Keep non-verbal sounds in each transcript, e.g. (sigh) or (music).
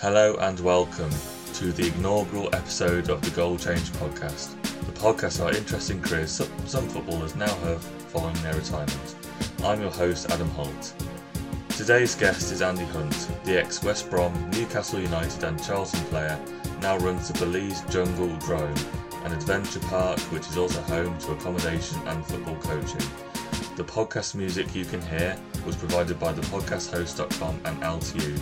Hello and welcome to the inaugural episode of the Goal Change podcast. The podcast are interesting careers some, footballers now have following their retirement. I'm your host, Adam Holt. Today's guest is Andy Hunt, the ex West Brom, Newcastle United, and Charlton player, now runs the Belize Jungle Drome, an adventure park which is also home to accommodation and football coaching. The podcast music you can hear was provided by thepodcasthost.com and Alitu,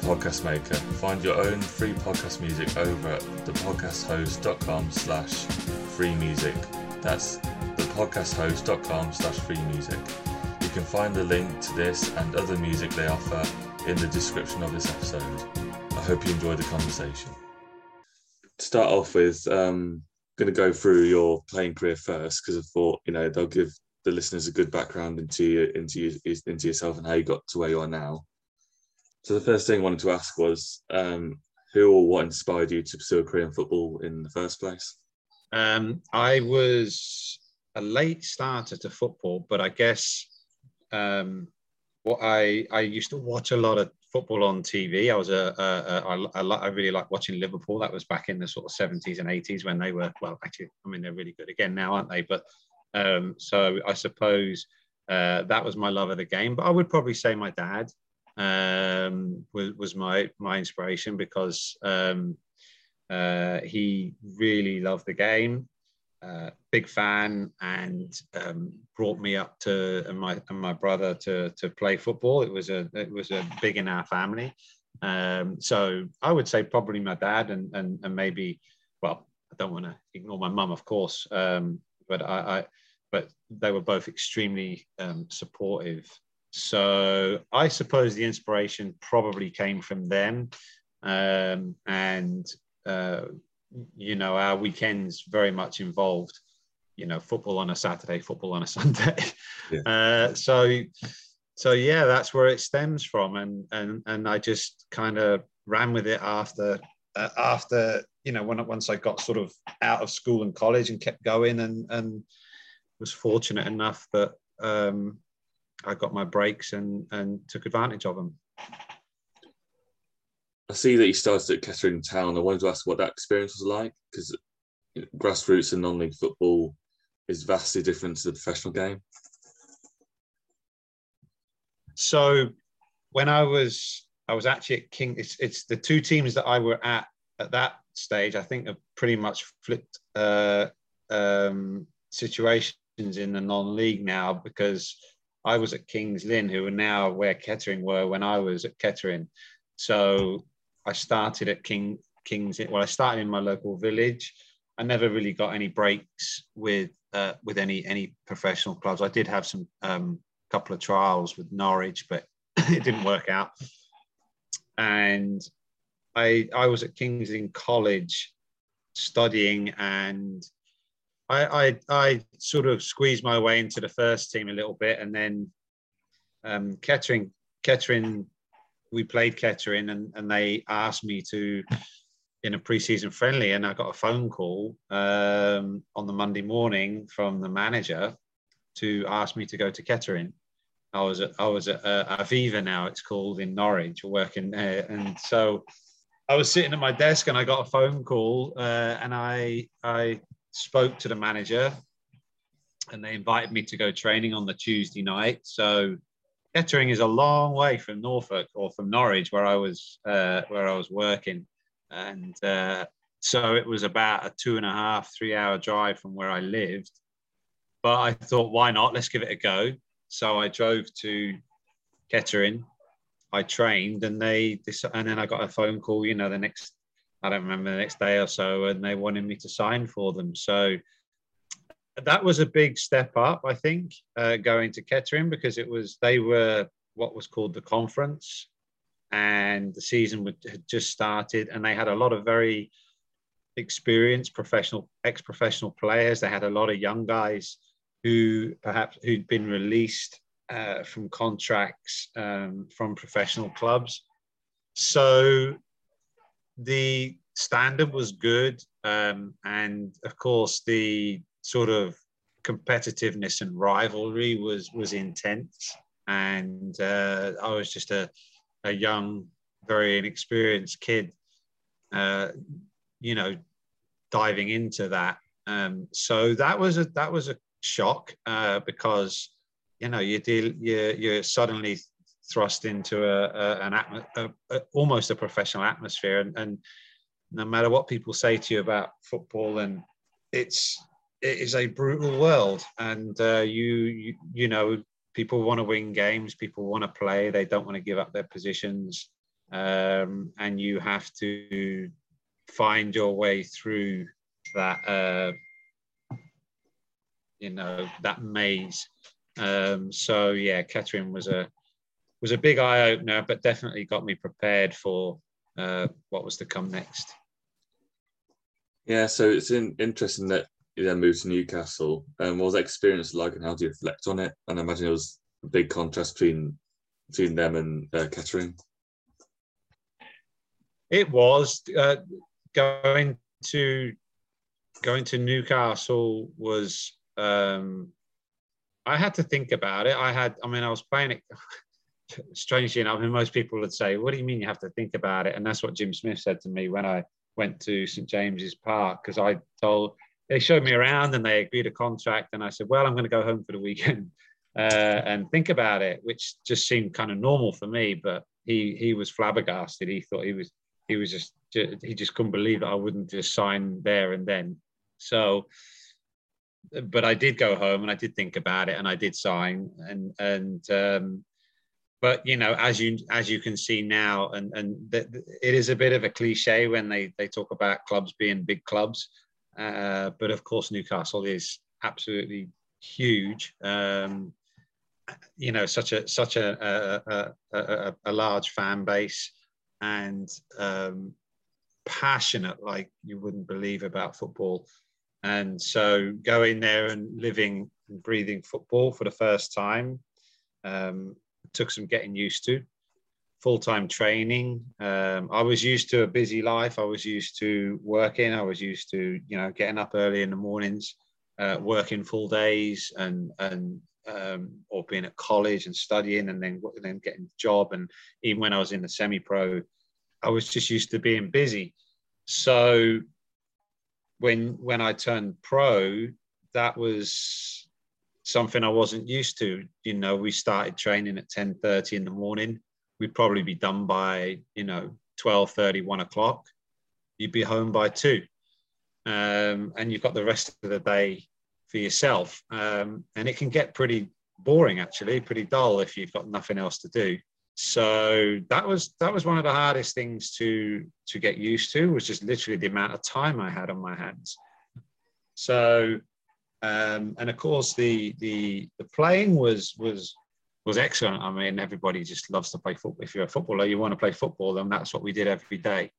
podcast maker. Find your own free podcast music over at thepodcasthost.com slash free music. That's thepodcasthost.com slash free music. You can find the link to this and other music they offer in the description of this episode. I hope you enjoy the conversation. To start off with, um, going to go through your playing career first because I thought you know they'll give the listeners a good background into you, into you, into yourself and how you got to where you are now. So the first thing I wanted to ask was um, who or what inspired you to pursue a career in football in the first place? Um, I was a late starter to football, but I guess um, what I I used to watch a lot of football on TV. I was a, a, a, a I really like watching Liverpool. That was back in the sort of seventies and eighties when they were well. Actually, I mean they're really good again now, aren't they? But um, so I suppose uh, that was my love of the game. But I would probably say my dad um, was, was my my inspiration because um, uh, he really loved the game. Uh, big fan and um, brought me up to and my and my brother to to play football. It was a it was a big in our family. Um, so I would say probably my dad and and, and maybe well I don't want to ignore my mum of course, um, but I, I, but they were both extremely um, supportive. So I suppose the inspiration probably came from them, um, and uh, you know, our weekends very much involved, you know, football on a Saturday, football on a (laughs) Sunday. Yeah. Uh, so, so yeah, that's where it stems from, and and and I just kind of ran with it after uh, after you know when once I got sort of out of school and college and kept going, and and was fortunate enough that um, I got my breaks and and took advantage of them. I see that you started at Kettering Town. I wanted to ask what that experience was like because grassroots and non-league football is vastly different to the professional game. So, when I was, I was actually at King. It's, it's the two teams that I were at at that stage. I think have pretty much flipped uh, um, situations in the non-league now because I was at Kings Lynn, who are now where Kettering were when I was at Kettering. So I started at King Kings. Well, I started in my local village. I never really got any breaks with uh, with any any professional clubs. I did have some um, couple of trials with Norwich, but (coughs) it didn't work out. And I I was at Kings in college studying, and I, I I sort of squeezed my way into the first team a little bit, and then um, Kettering Kettering we played Kettering and, and they asked me to in a preseason friendly and I got a phone call um, on the Monday morning from the manager to ask me to go to Kettering. I was at, I was at uh, Aviva now it's called in Norwich working there and so I was sitting at my desk and I got a phone call uh, and I I spoke to the manager and they invited me to go training on the Tuesday night so Kettering is a long way from Norfolk or from Norwich, where I was uh, where I was working, and uh, so it was about a two and a half, three hour drive from where I lived. But I thought, why not? Let's give it a go. So I drove to Kettering. I trained, and they and then I got a phone call. You know, the next I don't remember the next day or so, and they wanted me to sign for them. So that was a big step up, I think, uh, going to Kettering because it was they were what was called the conference, and the season would, had just started, and they had a lot of very experienced professional, ex-professional players. They had a lot of young guys who perhaps who'd been released uh, from contracts um, from professional clubs. So the standard was good, um, and of course the sort of competitiveness and rivalry was was intense and uh, I was just a, a young very inexperienced kid, uh, you know, diving into that. Um, so that was a that was a shock uh, because you know you deal you you're suddenly thrust into a, a an atmo- a, a, almost a professional atmosphere. And, and no matter what people say to you about football and it's it is a brutal world. And uh, you, you you know people want to win games people want to play they don't want to give up their positions. Um, and you have to find your way through that uh, you know that maze. Um, so yeah Kettering was a was a big eye opener but definitely got me prepared for uh, what was to come next yeah so it's in, interesting that you then moved to Newcastle. And um, what was that experience like, and how do you reflect on it? And I imagine it was a big contrast between between them and uh, Kettering. It was uh, going to going to Newcastle was. Um, I had to think about it. I had, I mean, I was playing it. (laughs) Strangely enough, mean, most people would say, "What do you mean you have to think about it?" And that's what Jim Smith said to me when I went to St James's Park because I told they showed me around and they agreed a contract. And I said, well, I'm going to go home for the weekend (laughs) uh, and think about it, which just seemed kind of normal for me. But he he was flabbergasted. He thought he was he was just he just couldn't believe that I wouldn't just sign there and then. So, but I did go home and I did think about it and I did sign and and um, but you know as you as you can see now and and it is a bit of a cliche when they they talk about clubs being big clubs uh, but of course, Newcastle is absolutely huge. Um, you know, such a such a a, a, a large fan base and um, passionate like you wouldn't believe about football. And so going there and living and breathing football for the first time um, took some getting used to full-time training. Um, I was used to a busy life. I was used to working. I was used to you know getting up early in the mornings, uh, working full days, and and um, or being at college and studying, and then then getting a job. And even when I was in the semi-pro, I was just used to being busy. So when when I turned pro, that was something I wasn't used to. You know, we started training at 10:30 in the morning. We'd probably be done by you know 12 30 1 o'clock. You'd be home by 2 um, and you've got the rest of the day for yourself. Um, and it can get pretty boring actually pretty dull if you've got nothing else to do. So that was that was one of the hardest things to to get used to was just literally the amount of time i had on my hands. So um, and of course the the the playing was was was excellent. I mean, everybody just loves to play football. If you're a footballer, you want to play football, then that's what we did every day.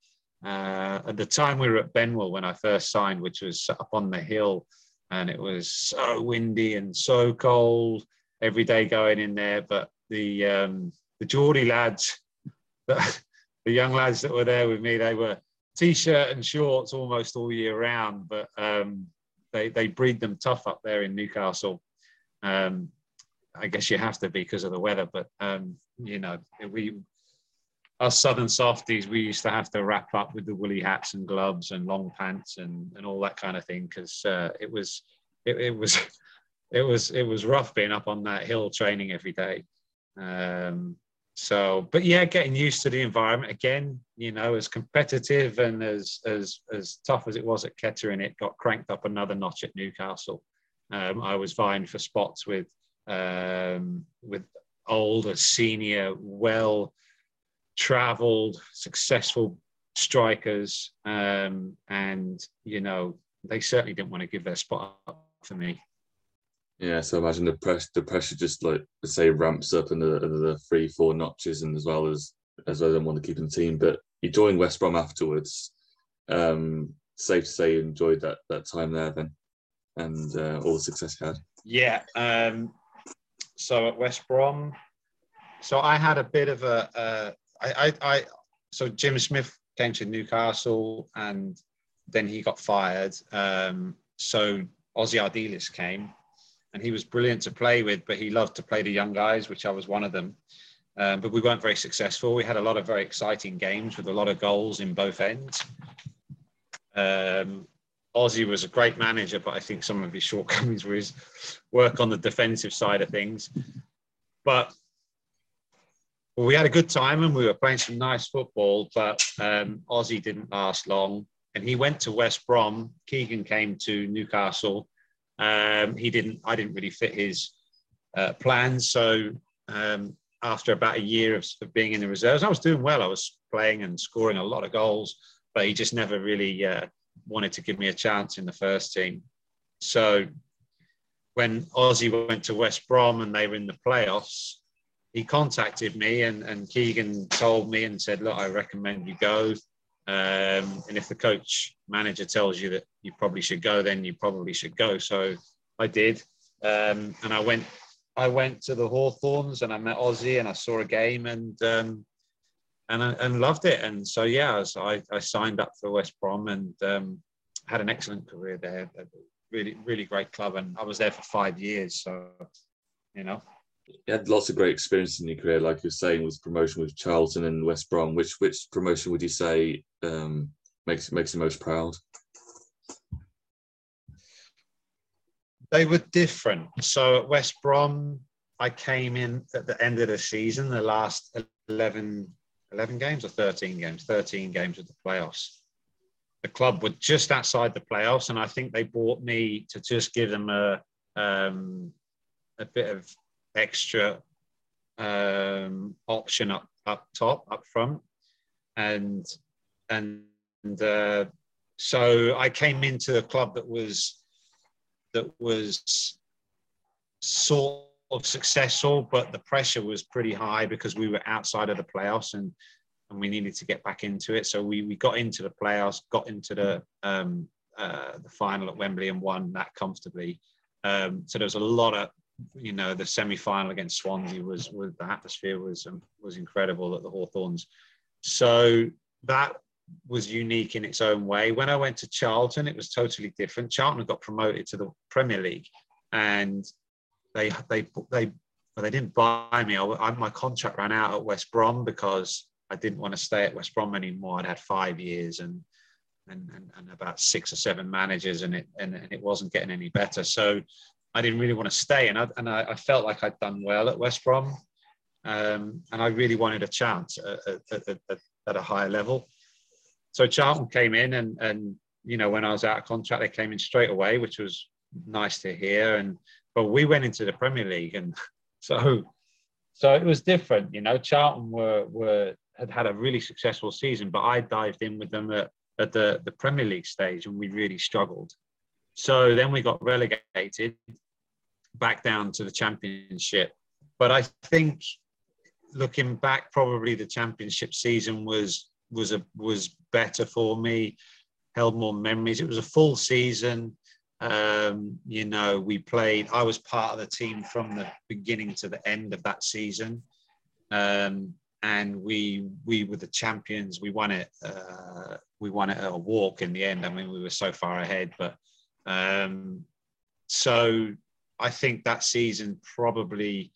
Uh, at the time, we were at Benwell when I first signed, which was up on the hill, and it was so windy and so cold every day going in there. But the um, the Geordie lads, (laughs) the, the young lads that were there with me, they were t-shirt and shorts almost all year round, but um, they they breed them tough up there in Newcastle. Um, I guess you have to be because of the weather. But um, you know, we us southern softies, we used to have to wrap up with the woolly hats and gloves and long pants and and all that kind of thing because uh, it was it, it, was (laughs) it was it was rough being up on that hill training every day. Um, so, but yeah, getting used to the environment again. You know, as competitive and as as as tough as it was at Kettering, it got cranked up another notch at Newcastle. Um, I was vying for spots with um, with older, senior, well traveled, successful strikers. Um, and, you know, they certainly didn't want to give their spot up for me. Yeah, so imagine the press, the pressure just like say ramps up in the, three, four notches, and as well as as well as want to keep in the team. But you joined West Brom afterwards. Um, safe to say you enjoyed that that time there then, and uh, all the success you had. Yeah, um, so at West Brom, so I had a bit of a, uh, I, I, I, so Jim Smith came to Newcastle and then he got fired. Um, so Ossie Ardiles came and he was brilliant to play with, but he loved to play the young guys, which I was one of them. um, but we weren't very successful. We had a lot of very exciting games with a lot of goals in both ends. Um, Ossie was a great manager, but I think some of his shortcomings (laughs) were his work on the defensive side of things. But we had a good time and we were playing some nice football, but um, Ossie didn't last long. And he went to West Brom. Keegan came to Newcastle. Um, he didn't. I didn't really fit his uh, plans. So um, after about a year of, of, being in the reserves, I was doing well. I was playing and scoring a lot of goals, but he just never really uh, wanted to give me a chance in the first team. So when Ossie went to West Brom and they were in the playoffs, he contacted me and, and Keegan told me and said, look, I recommend you go. Um, and if the coach manager tells you that you probably should go, then you probably should go. So I did. Um, and I went I went to the Hawthorns and I met Ossie and I saw a game and um, and and loved it. And so yeah, I, I signed up for West Brom and um, had an excellent career there. Really really great club, and I was there for five years. So you know. You had lots of great experiences in your career, like you're saying, with promotion with Charlton and West Brom. Which which promotion would you say um, makes makes you most proud? They were different. So at West Brom, I came in at the end of the season, the last 11, 11 games or 13 games, 13 games of the playoffs. The club were just outside the playoffs, and I think they bought me to just give them a um, a bit of extra um, option up up top, up front, and and, uh, so I came into a club that was that was sort of successful, but the pressure was pretty high because we were outside of the playoffs and and we needed to get back into it. So we we got into the playoffs, got into the um, uh, the final at Wembley and won that comfortably. Um, so there was a lot of you know the semi final against Swansea was was the atmosphere was um, was incredible at the Hawthorns. So that was unique in its own way. When I went to Charlton, it was totally different. Charlton got promoted to the Premier League, and they they they well, they didn't buy me. I, my contract ran out at West Brom because I didn't want to stay at West Brom anymore. I'd had five years and and, and, and about six or seven managers, and it and, and, it wasn't getting any better. So I didn't really want to stay, and I and I, I felt like I'd done well at West Brom, um, and I really wanted a chance at, at, at, at a higher level so Charlton came in and and you know when I was out of contract, they came in straight away, which was nice to hear. And but we went into the Premier League, and (laughs) so so it was different. You know, Charlton were were had had a really successful season, but I dived in with them at, at the the Premier League stage, and we really struggled. So then we got relegated back down to the Championship. But I think looking back, probably the Championship season was was a was better for me, held more memories. It was a full season. Um, you know, we played. I was part of the team from the beginning to the end of that season, um, and we we were the champions. We won it. Uh, we won it at a walk in the end. I mean, we were so far ahead, but um, so I think that season probably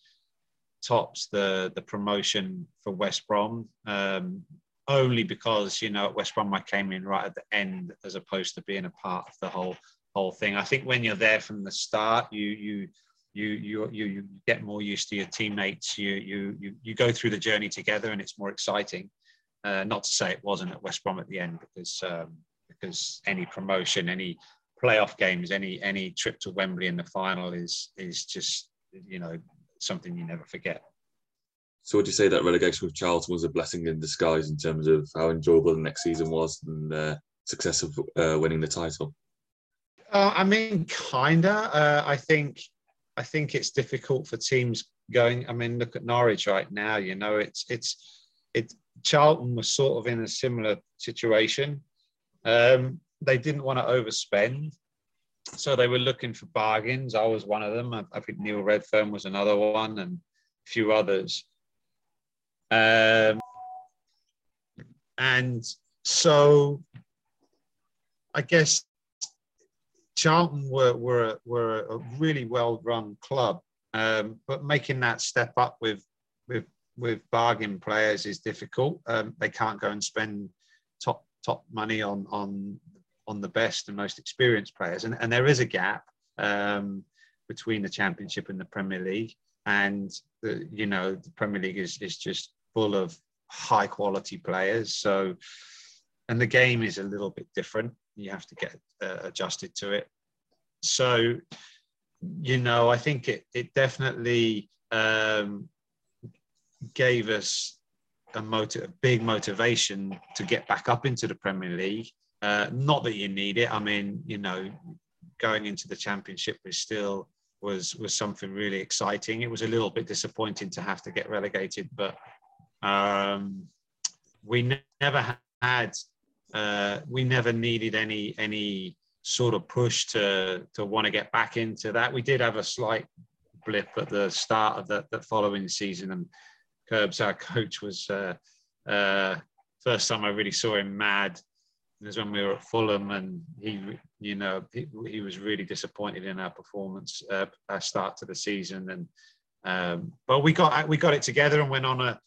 tops the the promotion for West Brom. Um, only because you know at West Brom I came in right at the end as opposed to being a part of the whole whole thing. I think when you're there from the start, you you you you you, you get more used to your teammates. You you you you go through the journey together, and it's more exciting. Uh, not to say it wasn't at West Brom at the end, because um, because any promotion, any playoff games, any any trip to Wembley in the final is is just you know something you never forget. So would you say that relegation with Charlton was a blessing in disguise in terms of how enjoyable the next season was and uh, success of uh, winning the title? Uh, I mean, kinda. Uh, I think I think it's difficult for teams going. I mean, look at Norwich right now. You know, it's it's it. Charlton was sort of in a similar situation. Um, they didn't want to overspend, so they were looking for bargains. I was one of them. I, I think Neil Redfearn was another one, and a few others. Um, and so I guess Charlton were, were, were a really well run club, um, but making that step up with, with with bargain players is difficult. Um, they can't go and spend top top money on on on the best and most experienced players, and, and there is a gap um, between the Championship and the Premier League. And the, you know the Premier League is is just full of high quality players. So, and the game is a little bit different. You have to get uh, adjusted to it. So, you know, I think it it definitely um, gave us a motive, a big motivation to get back up into the Premier League. Uh, not that you need it. I mean, you know, going into the Championship was still was was something really exciting. It was a little bit disappointing to have to get relegated, but um, we never had uh, we never needed any any sort of push to to want to get back into that. We did have a slight blip at the start of the, the following season, and Curbs, our coach, was uh, uh, first time I really saw him mad. Was when we were at Fulham, and he, you know, he, he was really disappointed in our performance, uh, our start to the season, and um, but we got we got it together and went on a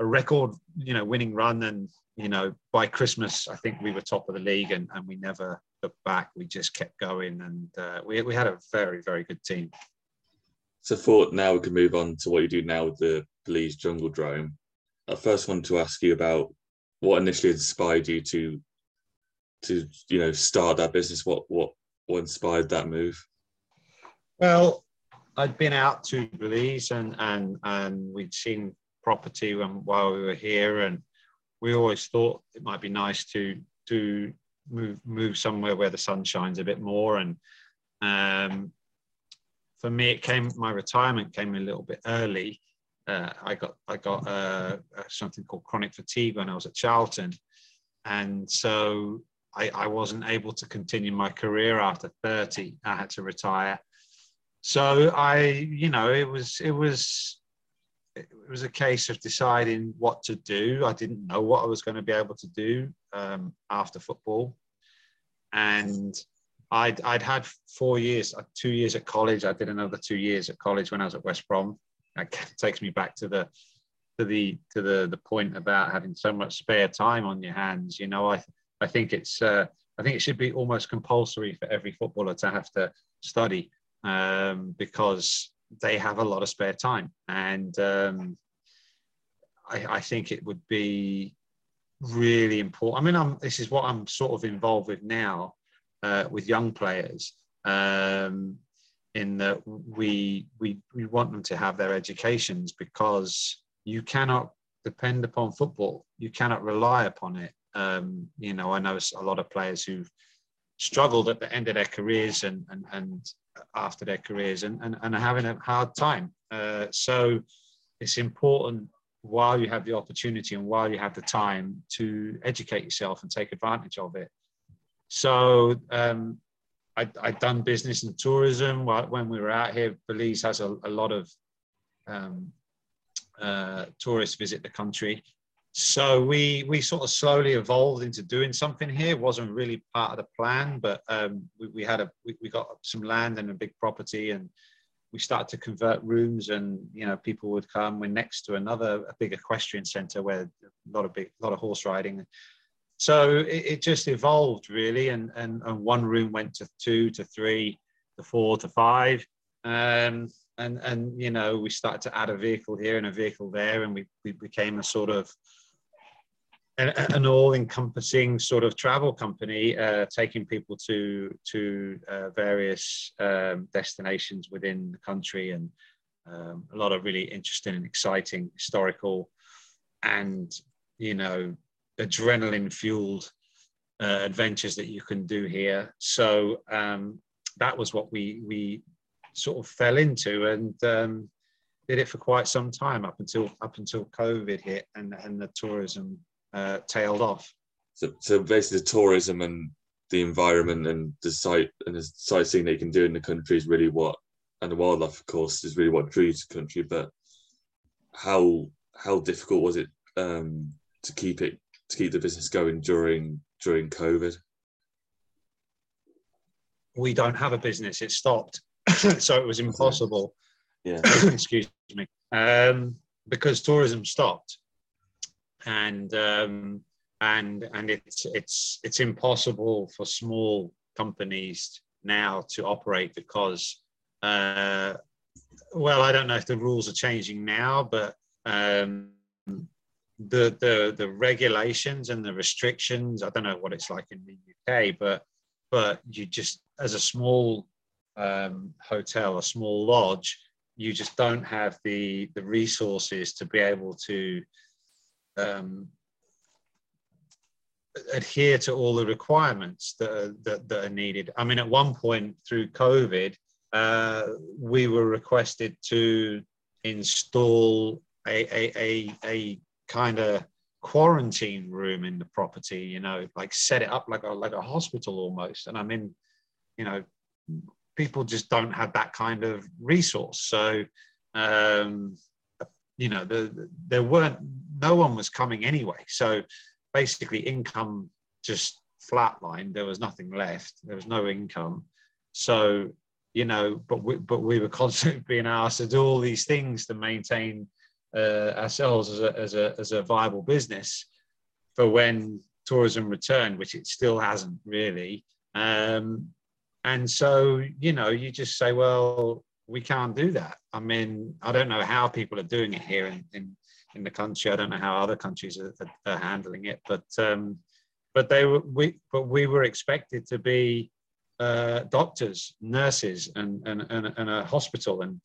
a record, you know, winning run. And, you know, by Christmas, I think we were top of the league and, and we never looked back. We just kept going and uh, we, we had a very, very good team. So, for now, we can move on to what you do now with the Belize Jungle Drome. I first want to ask you about what initially inspired you to, to you know, start that business. What what what inspired that move? Well, I'd been out to Belize and and and we'd seen property when, while we were here, and we always thought it might be nice to to move move somewhere where the sun shines a bit more. And um, for me, it came my retirement came a little bit early. Uh, I got I got uh, uh something called chronic fatigue when I was at Charlton, and so I, I wasn't able to continue my career after 30. I had to retire. So I, you know, it was it was it was a case of deciding what to do. I didn't know what I was going to be able to do um, after football, and I'd I'd had four years, uh, two years at college. I did another two years at college when I was at West Brom. That (laughs) takes me back to the to the to the the point about having so much spare time on your hands. You know, I I think it's uh, I think it should be almost compulsory for every footballer to have to study um, because they have a lot of spare time, and um, I, I, think it would be really important. I mean, I'm, this is what I'm sort of involved with now uh, with young players. Um, in that we we we want them to have their educations because you cannot depend upon football. You cannot rely upon it. Um, you know, I know a lot of players who've struggled at the end of their careers and and, and after their careers and, and, and are having a hard time. Uh, so it's important while you have the opportunity and while you have the time to educate yourself and take advantage of it. So um, I, I'd done business and tourism when we were out here. Belize has a, a lot of um, uh, tourists visit the country so we we sort of slowly evolved into doing something here. It wasn't really part of the plan, but um, we, we, had a we, we, got some land and a big property, and we started to convert rooms, and you know people would come. We're next to another a big equestrian centre where a lot of big a lot of horse riding. So it, it just evolved really, and, and and one room went to two to three to four to five. Um, and and you know we started to add a vehicle here and a vehicle there and we, we became a sort of an, all-encompassing sort of travel company, uh, taking people to to uh, various um, destinations within the country, and um, a lot of really interesting and exciting historical, and you know, adrenaline-fueled uh, adventures that you can do here. So um, that was what we we sort of fell into, and um, did it for quite some time up until up until COVID hit and and the tourism uh, tailed off. So, so basically, the tourism and the environment and the site and the sightseeing that you can do in the country is really what, and the wildlife, of course, is really what drew you to the country. But how how difficult was it um, to keep it to keep the business going during during COVID? We don't have a business; it stopped, (coughs) so it was impossible. Yeah. (coughs) Excuse me. Um, because tourism stopped, and um, and and it's it's it's impossible for small companies now to operate because uh, well i don't know if the rules are changing now but um, the the the regulations and the restrictions i don't know what it's like in the uk but but you just as a small um, hotel a small lodge you just don't have the the resources to be able to um, adhere to all the requirements that are, that, that are needed. I mean, at one point through COVID, uh, we were requested to install a, a, a, a kind of quarantine room in the property, you know, like set it up like a, like a hospital almost. And I mean, you know, people just don't have that kind of resource. So, um, you know, the, there weren't, no one was coming anyway. So basically income just flatlined. There was nothing left. There was no income. So, you know, but we, but we were (laughs) constantly being asked to do all these things to maintain uh, ourselves as a, as, a, as a viable business for when tourism returned, which it still hasn't really. Um, and so, you know, you just say, well, we can't do that. I mean, I don't know how people are doing it here in, in in the country. I don't know how other countries are, are handling it, but um, but they were we but we were expected to be uh, doctors, nurses, and, and and and a hospital, and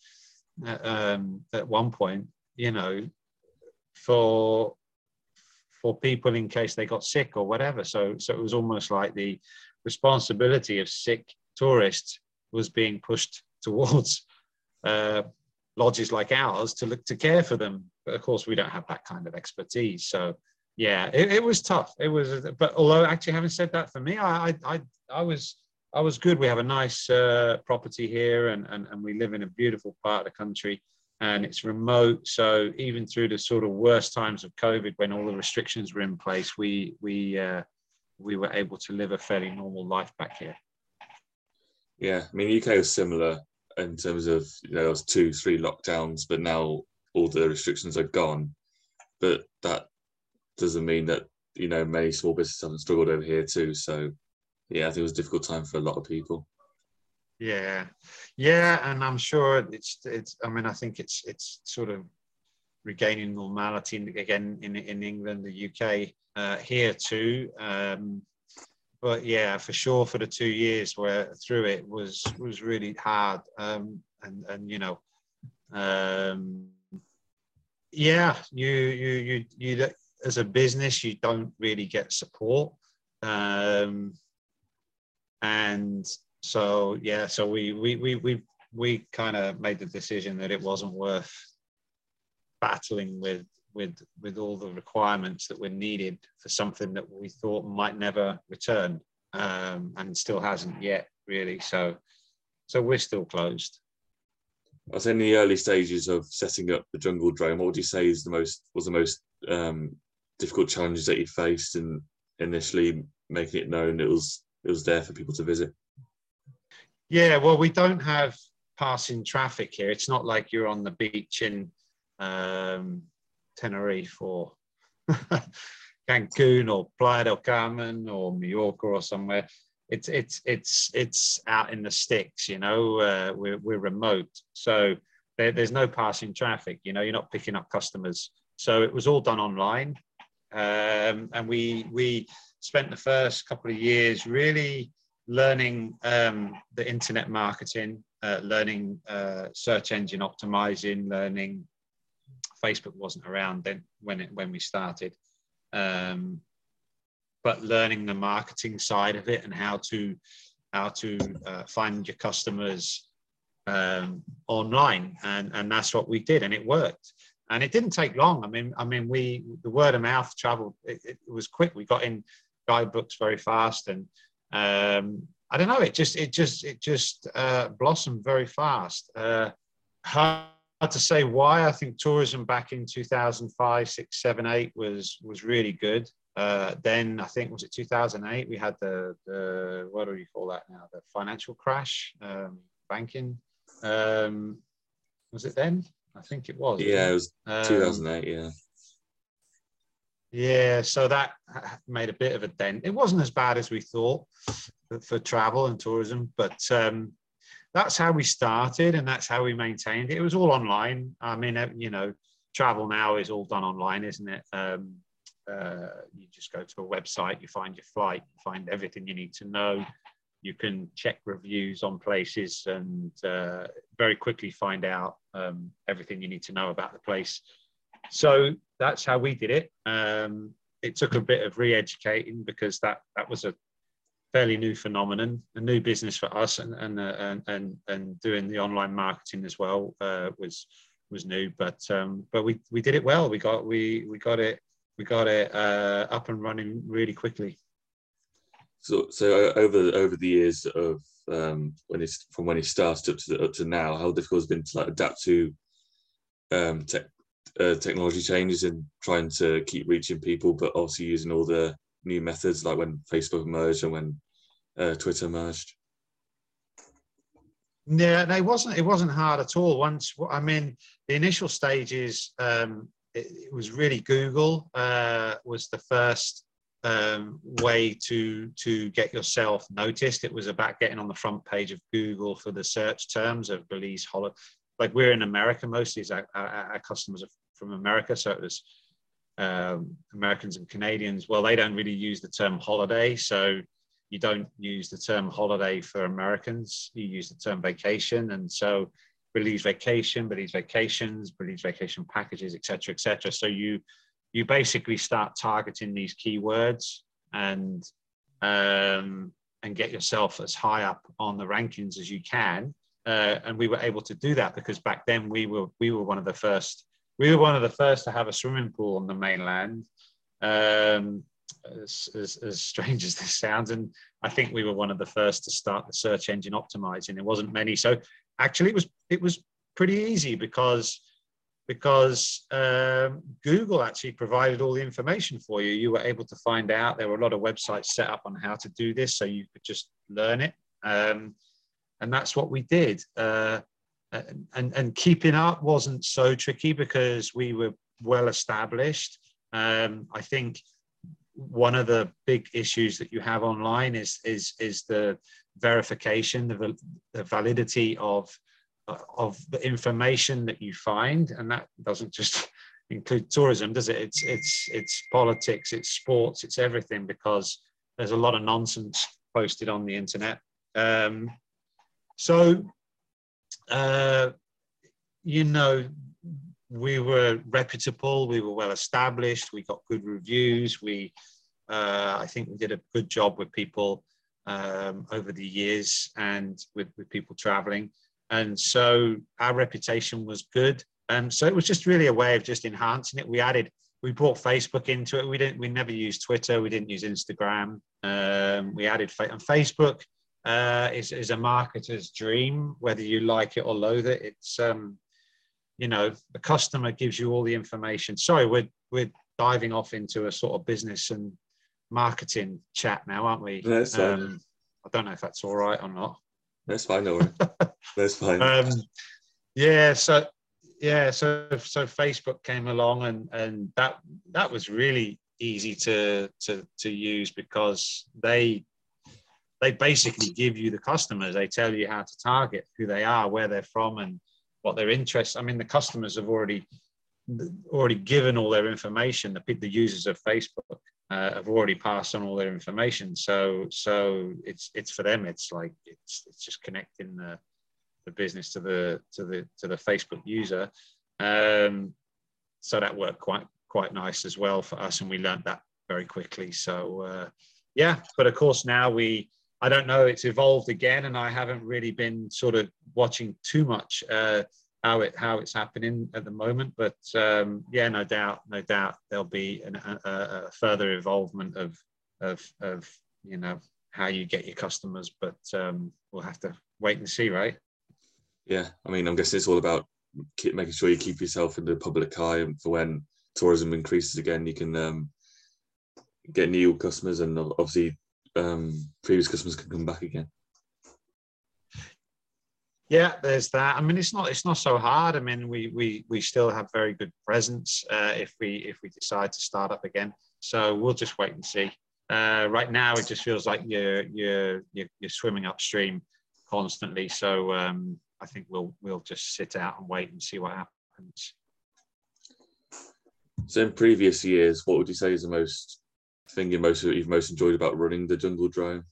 uh, um, at one point, you know, for for people in case they got sick or whatever. So so it was almost like the responsibility of sick tourists was being pushed (laughs) towards uh, lodges like ours to look to care for them. But of course, we don't have that kind of expertise. So yeah, it, it was tough. It was, but although actually, having said that, for me, I I I was I was good. We have a nice uh, property here, and, and and we live in a beautiful part of the country, and it's remote. So even through the sort of worst times of COVID, when all the restrictions were in place, we we uh, we were able to live a fairly normal life back here. Yeah, I mean, UK is similar in terms of you know there was two three lockdowns but now all the restrictions are gone. But that doesn't mean that you know many small businesses haven't struggled over here too. So yeah i think it was a difficult time for a lot of people. Yeah. Yeah and i'm sure it's it's i mean i think it's it's sort of regaining normality again in in england the uk uh, here too. Um, but yeah, for sure, for the two years where through it was was really hard, um, and and you know, um, yeah, you you you you as a business you don't really get support, um, and so yeah, so we we we we we kind of made the decision that it wasn't worth battling with with with all the requirements that were needed for something that we thought might never return um, and still hasn't yet really. So so we're still closed I was in the early stages of setting up the jungle drome what would you say is the most was the most um, difficult challenges that you faced in initially making it known it was it was there for people to visit yeah well we don't have passing traffic here it's not like you're on the beach in um, Tenerife or (laughs) Cancun or Playa del Carmen or Mallorca or somewhere. It's it's it's it's out in the sticks, you know. Uh, we're we're remote, so there, there's no passing traffic. You know, you're not picking up customers. So it was all done online, um, and we we spent the first couple of years really learning um, the internet marketing, uh, learning uh, search engine optimizing, learning Facebook wasn't around then when it when we started. Um, but learning the marketing side of it and how to how to uh, find your customers um, online, and and that's what we did, and it worked. And it didn't take long. I mean, I mean, we the word of mouth traveled. It, it was quick. We got in guidebooks very fast, and um, I don't know. It just it just it just uh, blossomed very fast. Uh, hard to say why. I think tourism back in 2005, six, seven, eight was was really good. Uh, then I think was it 2008 we had the the what do you call that now the financial crash, um, banking. Um, was it then? I think it was. Yeah, it was um, 2008. Yeah. Yeah, so that made a bit of a dent. It wasn't as bad as we thought for, travel and tourism, but um, that's how we started and that's how we maintained it. It was all online. I mean, you know, travel now is all done online, isn't it? Uh, you just go to a website, you find your flight, you find everything you need to know. You can check reviews on places and uh, very quickly find out um, everything you need to know about the place. So that's how we did it. Um, it took a bit of re-educating because that that was a fairly new phenomenon, a new business for us, and and uh, and, and, and doing the online marketing as well uh, was was new. But um, but we we did it well. We got we we got it we got it uh, up and running really quickly. So, so uh, over over the years of um, when it's from when it started up to up to now, how difficult has it been to like adapt to um, te- uh, technology changes and trying to keep reaching people, but also using all the new methods like when Facebook merged and when uh, Twitter merged. Yeah, no, it wasn't. It wasn't hard at all. Once, I mean, the initial stages um, it, it was really Google uh, was the first um, way to to get yourself noticed. It was about getting on the front page of Google for the search terms of Belize holiday. Like we're in America mostly, our, our, our, customers are from America, so it was um, Americans and Canadians. Well, they don't really use the term holiday, so you don't use the term holiday for Americans. You use the term vacation, and so Belize vacation, Belize vacations, Belize vacation packages, etc., etc. So you you basically start targeting these keywords and um, and get yourself as high up on the rankings as you can. Uh, and we were able to do that because back then we were we were one of the first we were one of the first to have a swimming pool on the mainland. Um, as, as, as, strange as this sounds, and I think we were one of the first to start the search engine optimizing. There wasn't many, so actually it was it was pretty easy because because um, Google actually provided all the information for you. You were able to find out there were a lot of websites set up on how to do this, so you could just learn it. Um, and that's what we did. Uh, and, and keeping up wasn't so tricky because we were well established. Um, I think one of the big issues that you have online is is is the verification, the, the validity of of the information that you find, and that doesn't just (laughs) include tourism, does it? It's it's it's politics, it's sports, it's everything because there's a lot of nonsense posted on the internet. Um, so, uh, you know, we were reputable, we were well established, we got good reviews, we, uh, I think we did a good job with people um, over the years and with, with people traveling. And so our reputation was good. And so it was just really a way of just enhancing it. We added, we brought Facebook into it. We didn't, we never used Twitter. We didn't use Instagram. Um, we added, and Facebook uh, is, is a marketer's dream, whether you like it or loathe it. It's, um, you know, the customer gives you all the information. Sorry, we're, we're diving off into a sort of business and marketing chat now, aren't we? That's um, I don't know if that's all right or not. That's fine, no (laughs) That's fine. Um, yeah, so yeah, so so Facebook came along and and that that was really easy to to to use because they they basically give you the customers. They tell you how to target, who they are, where they're from, and what their interests. I mean, the customers have already already given all their information. The the users of Facebook uh, have already passed on all their information. So so it's it's for them. It's like it's it's just connecting the the business to the to the to the Facebook user. Um, so that worked quite quite nice as well for us, and we learned that very quickly. So uh, yeah, but of course now we. I don't know. It's evolved again, and I haven't really been sort of watching too much uh, how it how it's happening at the moment. But um, yeah, no doubt, no doubt there'll be an, a, a, further involvement of of of you know how you get your customers. But um, we'll have to wait and see, right? Yeah, I mean, I'm guessing it's all about keep, making sure you keep yourself in the public eye, for when tourism increases again, you can um, get new customers, and obviously um, previous customers can come back again. Yeah, there's that. I mean, it's not it's not so hard. I mean, we we we still have very good presence uh, if we if we decide to start up again. So we'll just wait and see. Uh, right now, it just feels like you're you're you're, you're swimming upstream constantly. So um, I think we'll we'll just sit out and wait and see what happens. So in previous years, what would you say is the most thing you most you've most enjoyed about running the Jungle Drome?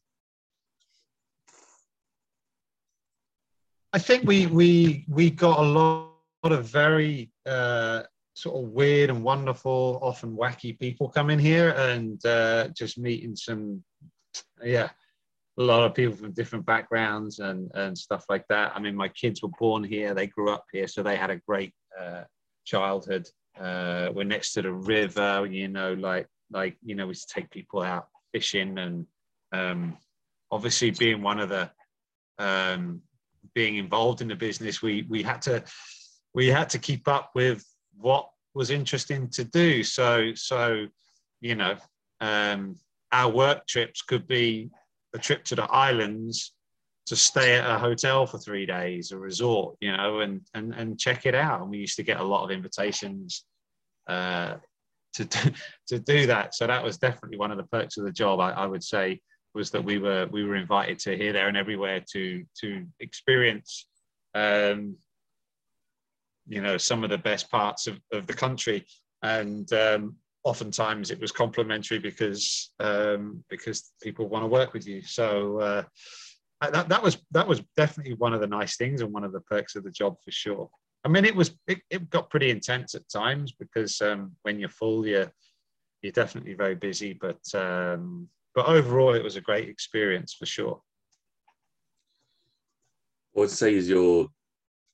I think we we we got a lot, of very uh, sort of weird and wonderful, often wacky people come in here and uh, just meeting some, yeah, a lot of people from different backgrounds and and stuff like that. I mean, my kids were born here, they grew up here, so they had a great uh, childhood. Uh, we're next to the river, you know, like like you know, we take people out fishing and um, obviously being one of the um, being involved in the business, we we had to we had to keep up with what was interesting to do. So so you know, um, our work trips could be a trip to the islands to stay at a hotel for three days, a resort, you know, and and and check it out. And we used to get a lot of invitations uh, to (laughs) to do that. So that was definitely one of the perks of the job. I, I would say was that we were we were invited to here, there, and everywhere to to experience, um, you know, some of the best parts of, of the country, and um, oftentimes it was complimentary because um, because people want to work with you. So uh, that that was that was definitely one of the nice things and one of the perks of the job for sure. I mean, it was it, it got pretty intense at times because um, when you're full, you're you're definitely very busy, but um, but overall, it was a great experience for sure. What would say is your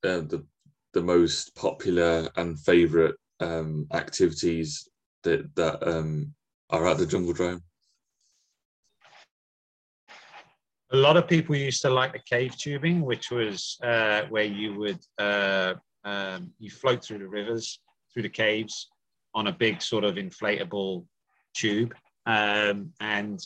uh, the the most popular and favourite um, activities that that um, are at the Jungle Drome? A lot of people used to like the cave tubing, which was uh, where you would uh, um, you float through the rivers, through the caves, on a big sort of inflatable tube, um, and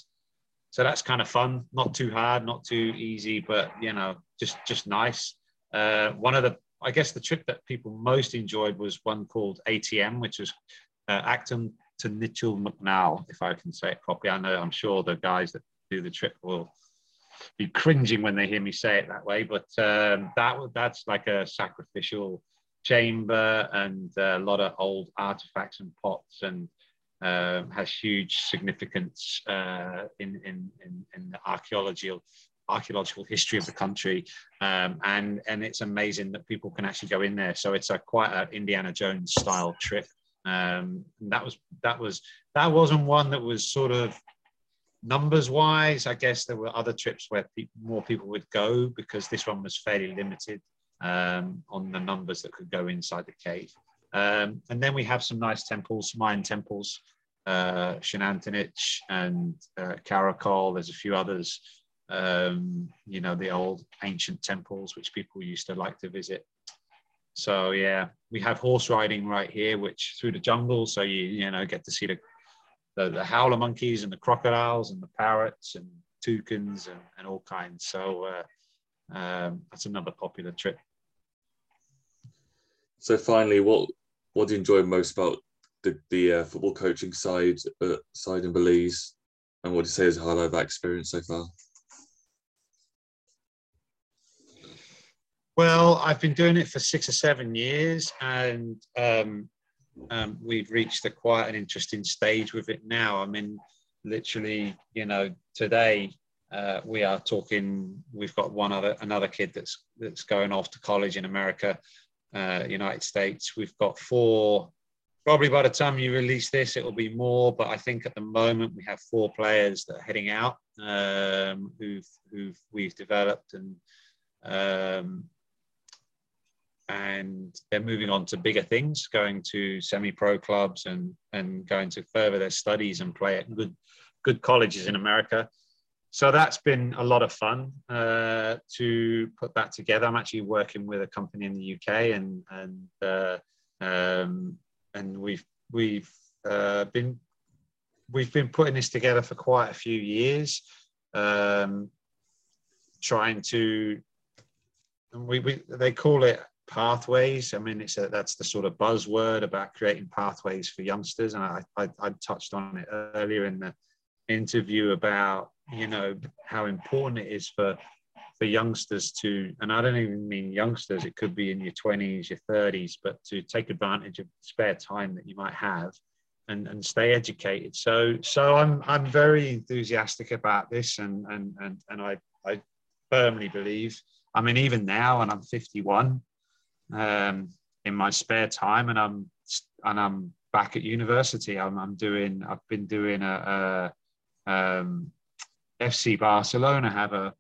so that's kind of fun. Not too hard, not too easy, but you know, just just nice. Uh, one of the, I guess, the trip that people most enjoyed was one called ATM, which was uh, Acton to Mitchell McNall, if I can say it properly. I know I'm sure the guys that do the trip will be cringing when they hear me say it that way, but um, that that's like a sacrificial chamber and a lot of old artifacts and pots and uh, has huge significance uh, in, in, in, in, the archaeological archaeological history of the country, um, and and it's amazing that people can actually go in there. So it's a quite an Indiana Jones style trip. Um, that was that was that wasn't one that was sort of numbers wise. I guess there were other trips where pe- more people would go because this one was fairly limited um, on the numbers that could go inside the cave. Um, and then we have some nice temples, Mayan temples, uh, Xunantunich and uh, Caracol. There's a few others, um, you know, the old ancient temples which people used to like to visit. So yeah, we have horse riding right here, which through the jungle. So you you know get to see the the, the howler monkeys and the crocodiles and the parrots and toucans and, and all kinds. So uh, um, that's another popular trip. So finally, what what do you enjoy most about the the uh, football coaching side uh, side in Belize, and what do you say is a highlight of that experience so far? Well, I've been doing it for six or seven years, and um, um, we've reached a quite an interesting stage with it now. I mean, literally, you know, today uh, we are talking. We've got one other another kid that's that's going off to college in America uh, United States. We've got four. Probably by the time you release this, it will be more. But I think at the moment we have four players that are heading out, um, who've who've we've developed and um, and they're moving on to bigger things, going to semi-pro clubs and and going to further their studies and play at good good colleges in America so that's been a lot of fun uh, to put that together. I'm actually working with a company in the UK, and and uh, um, and we've we've uh, been we've been putting this together for quite a few years, um, trying to we, we they call it pathways. I mean, it's a, that's the sort of buzzword about creating pathways for youngsters, and I, I, I touched on it earlier in the interview about you know how important it is for for youngsters to, and I don't even mean youngsters, it could be in your 20s, your 30s, but to take advantage of spare time that you might have and, and stay educated. So so I'm I'm very enthusiastic about this and and and, and I, I firmly believe, I mean, even now, and I'm 51, um, in my spare time, and I'm and I'm back at university. I'm, I'm doing. I've been doing a, a um, FC Barcelona have a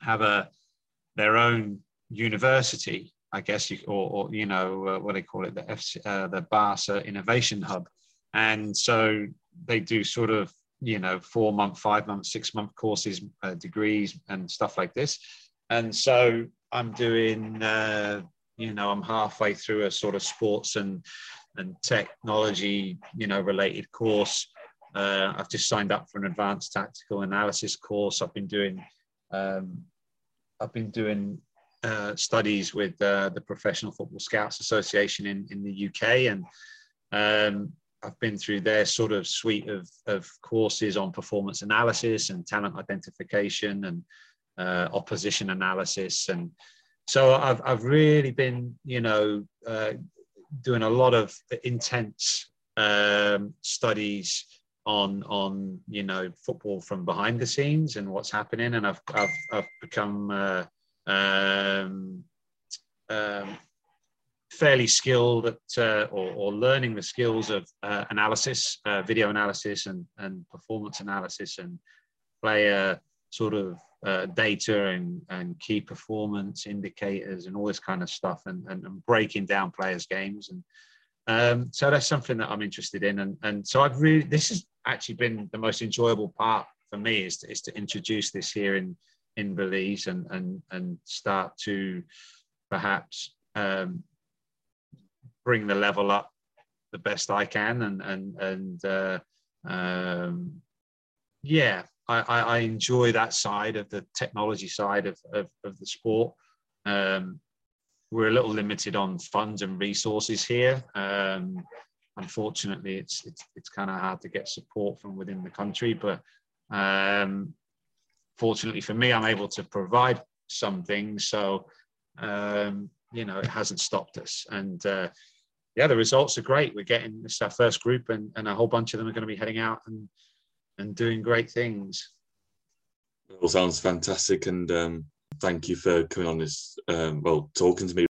have a their own university, I guess, you, or, or you know uh, what they call it, the FC, uh, the Barca Innovation Hub, and so they do sort of you know four month, five month, six month courses, uh, degrees, and stuff like this, and so I'm doing. Uh, you know, I'm halfway through a sort of sports and and technology, you know, related course. Uh, I've just signed up for an advanced tactical analysis course. I've been doing um, I've been doing uh, studies with uh, the Professional Football Scouts Association in, in the UK, and um, I've been through their sort of suite of, of courses on performance analysis and talent identification and uh, opposition analysis. And so I've, I've really been, you know, uh, doing a lot of intense um, studies on on you know football from behind the scenes and what's happening. And i've i've, I've become uh, um, um, fairly skilled at uh, or, or, learning the skills of uh, analysis uh, video analysis and and performance analysis and player sort of uh, data and, and key performance indicators and all this kind of stuff and, and, and breaking down players games and um, so that's something that I'm interested in, and and so I've really this has actually been the most enjoyable part for me is to, is to introduce this here in in Belize and and and start to perhaps um, bring the level up the best I can, and and and uh, um, yeah, I, I enjoy that side of the technology side of of, of the sport. Um, we're a little limited on funds and resources here. Um, unfortunately, it's it's, it's kind of hard to get support from within the country. But um, fortunately for me, I'm able to provide some things. So um, you know, it hasn't stopped us. And uh, yeah, the results are great. We're getting this our first group, and, and a whole bunch of them are going to be heading out and and doing great things. It all sounds fantastic, and um, thank you for coming on this, um, well, talking to me.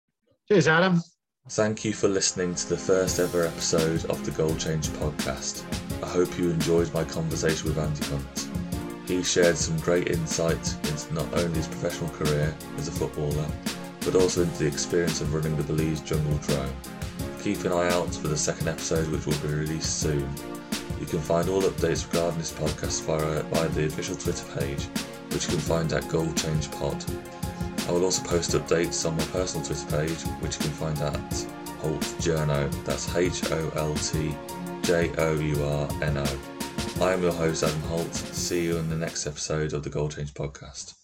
Cheers, Adam. Thank you for listening to the first ever episode of the Goal Change podcast. I hope you enjoyed my conversation with Andy Hunt. He shared some great insight into not only his professional career as a footballer, but also into the experience of running the Belize Jungle Drome. Keep an eye out for the second episode, which will be released soon. You can find all updates regarding this podcast via, via the official Twitter page which you can find at Goal Change Pod. I will also post updates on my personal Twitter page, which you can find at Holt Journo. That's H O L T J O U R N O. I am your host, Adam Holt. See you in the next episode of the Goal Change Podcast.